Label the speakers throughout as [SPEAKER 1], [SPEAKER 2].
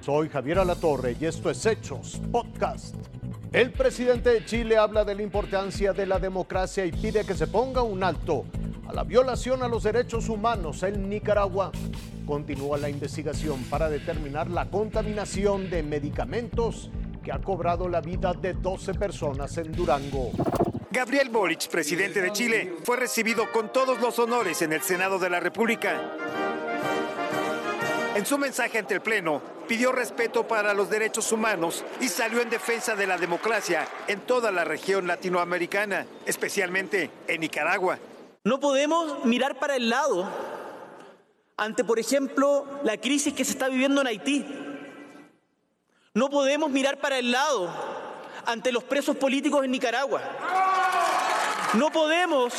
[SPEAKER 1] Soy Javier Alatorre y esto es Hechos Podcast. El presidente de Chile habla de la importancia de la democracia y pide que se ponga un alto a la violación a los derechos humanos en Nicaragua. Continúa la investigación para determinar la contaminación de medicamentos que ha cobrado la vida de 12 personas en Durango.
[SPEAKER 2] Gabriel Boric, presidente de Chile, fue recibido con todos los honores en el Senado de la República. En su mensaje ante el Pleno, pidió respeto para los derechos humanos y salió en defensa de la democracia en toda la región latinoamericana, especialmente en Nicaragua.
[SPEAKER 3] No podemos mirar para el lado ante, por ejemplo, la crisis que se está viviendo en Haití. No podemos mirar para el lado ante los presos políticos en Nicaragua. No podemos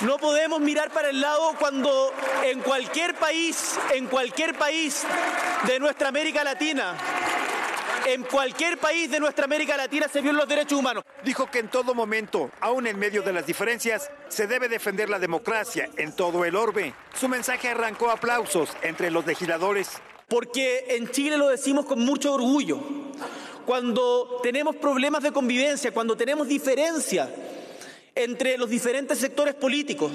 [SPEAKER 3] no podemos mirar para el lado cuando en cualquier país, en cualquier país de nuestra América Latina, en cualquier país de nuestra América Latina se violan los derechos humanos.
[SPEAKER 2] Dijo que en todo momento, aún en medio de las diferencias, se debe defender la democracia en todo el orbe. Su mensaje arrancó aplausos entre los legisladores.
[SPEAKER 3] Porque en Chile lo decimos con mucho orgullo. Cuando tenemos problemas de convivencia, cuando tenemos diferencias, entre los diferentes sectores políticos.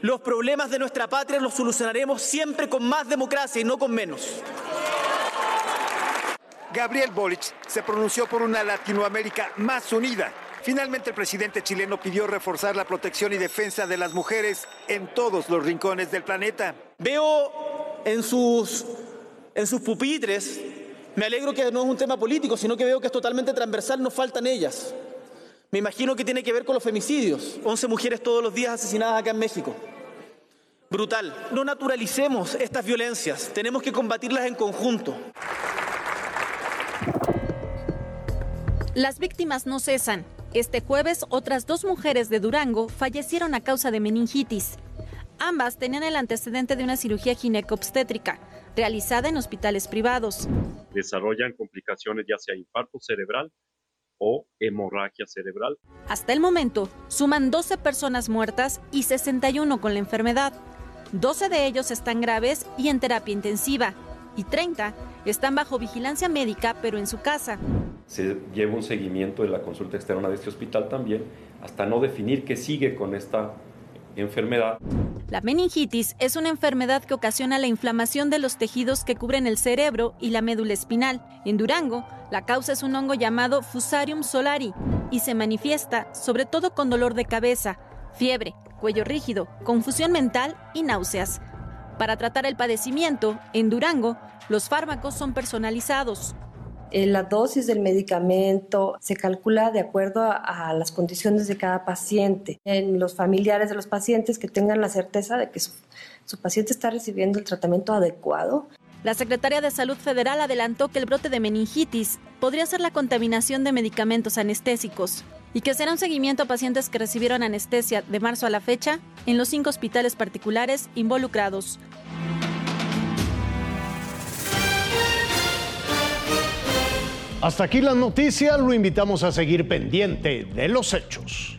[SPEAKER 3] Los problemas de nuestra patria los solucionaremos siempre con más democracia y no con menos.
[SPEAKER 2] Gabriel Boric se pronunció por una Latinoamérica más unida. Finalmente el presidente chileno pidió reforzar la protección y defensa de las mujeres en todos los rincones del planeta.
[SPEAKER 3] Veo en sus, en sus pupitres, me alegro que no es un tema político, sino que veo que es totalmente transversal, no faltan ellas. Me imagino que tiene que ver con los femicidios. 11 mujeres todos los días asesinadas acá en México. Brutal. No naturalicemos estas violencias. Tenemos que combatirlas en conjunto.
[SPEAKER 4] Las víctimas no cesan. Este jueves, otras dos mujeres de Durango fallecieron a causa de meningitis. Ambas tenían el antecedente de una cirugía ginecobstétrica realizada en hospitales privados.
[SPEAKER 5] Desarrollan complicaciones ya sea infarto cerebral o hemorragia cerebral.
[SPEAKER 4] Hasta el momento, suman 12 personas muertas y 61 con la enfermedad. 12 de ellos están graves y en terapia intensiva, y 30 están bajo vigilancia médica pero en su casa.
[SPEAKER 5] Se lleva un seguimiento de la consulta externa de este hospital también, hasta no definir qué sigue con esta enfermedad.
[SPEAKER 4] La meningitis es una enfermedad que ocasiona la inflamación de los tejidos que cubren el cerebro y la médula espinal. En Durango, la causa es un hongo llamado Fusarium solari y se manifiesta sobre todo con dolor de cabeza, fiebre, cuello rígido, confusión mental y náuseas. Para tratar el padecimiento, en Durango, los fármacos son personalizados.
[SPEAKER 6] Eh, la dosis del medicamento se calcula de acuerdo a, las condiciones de cada paciente. En los familiares de los pacientes que tengan la certeza de que su, su paciente está recibiendo el tratamiento adecuado.
[SPEAKER 4] La Secretaría de Salud Federal adelantó que el brote de meningitis podría ser la contaminación de medicamentos anestésicos y que será un seguimiento a pacientes que recibieron anestesia de marzo a la fecha en los cinco hospitales particulares involucrados.
[SPEAKER 1] Hasta aquí la noticia, lo invitamos a seguir pendiente de los hechos.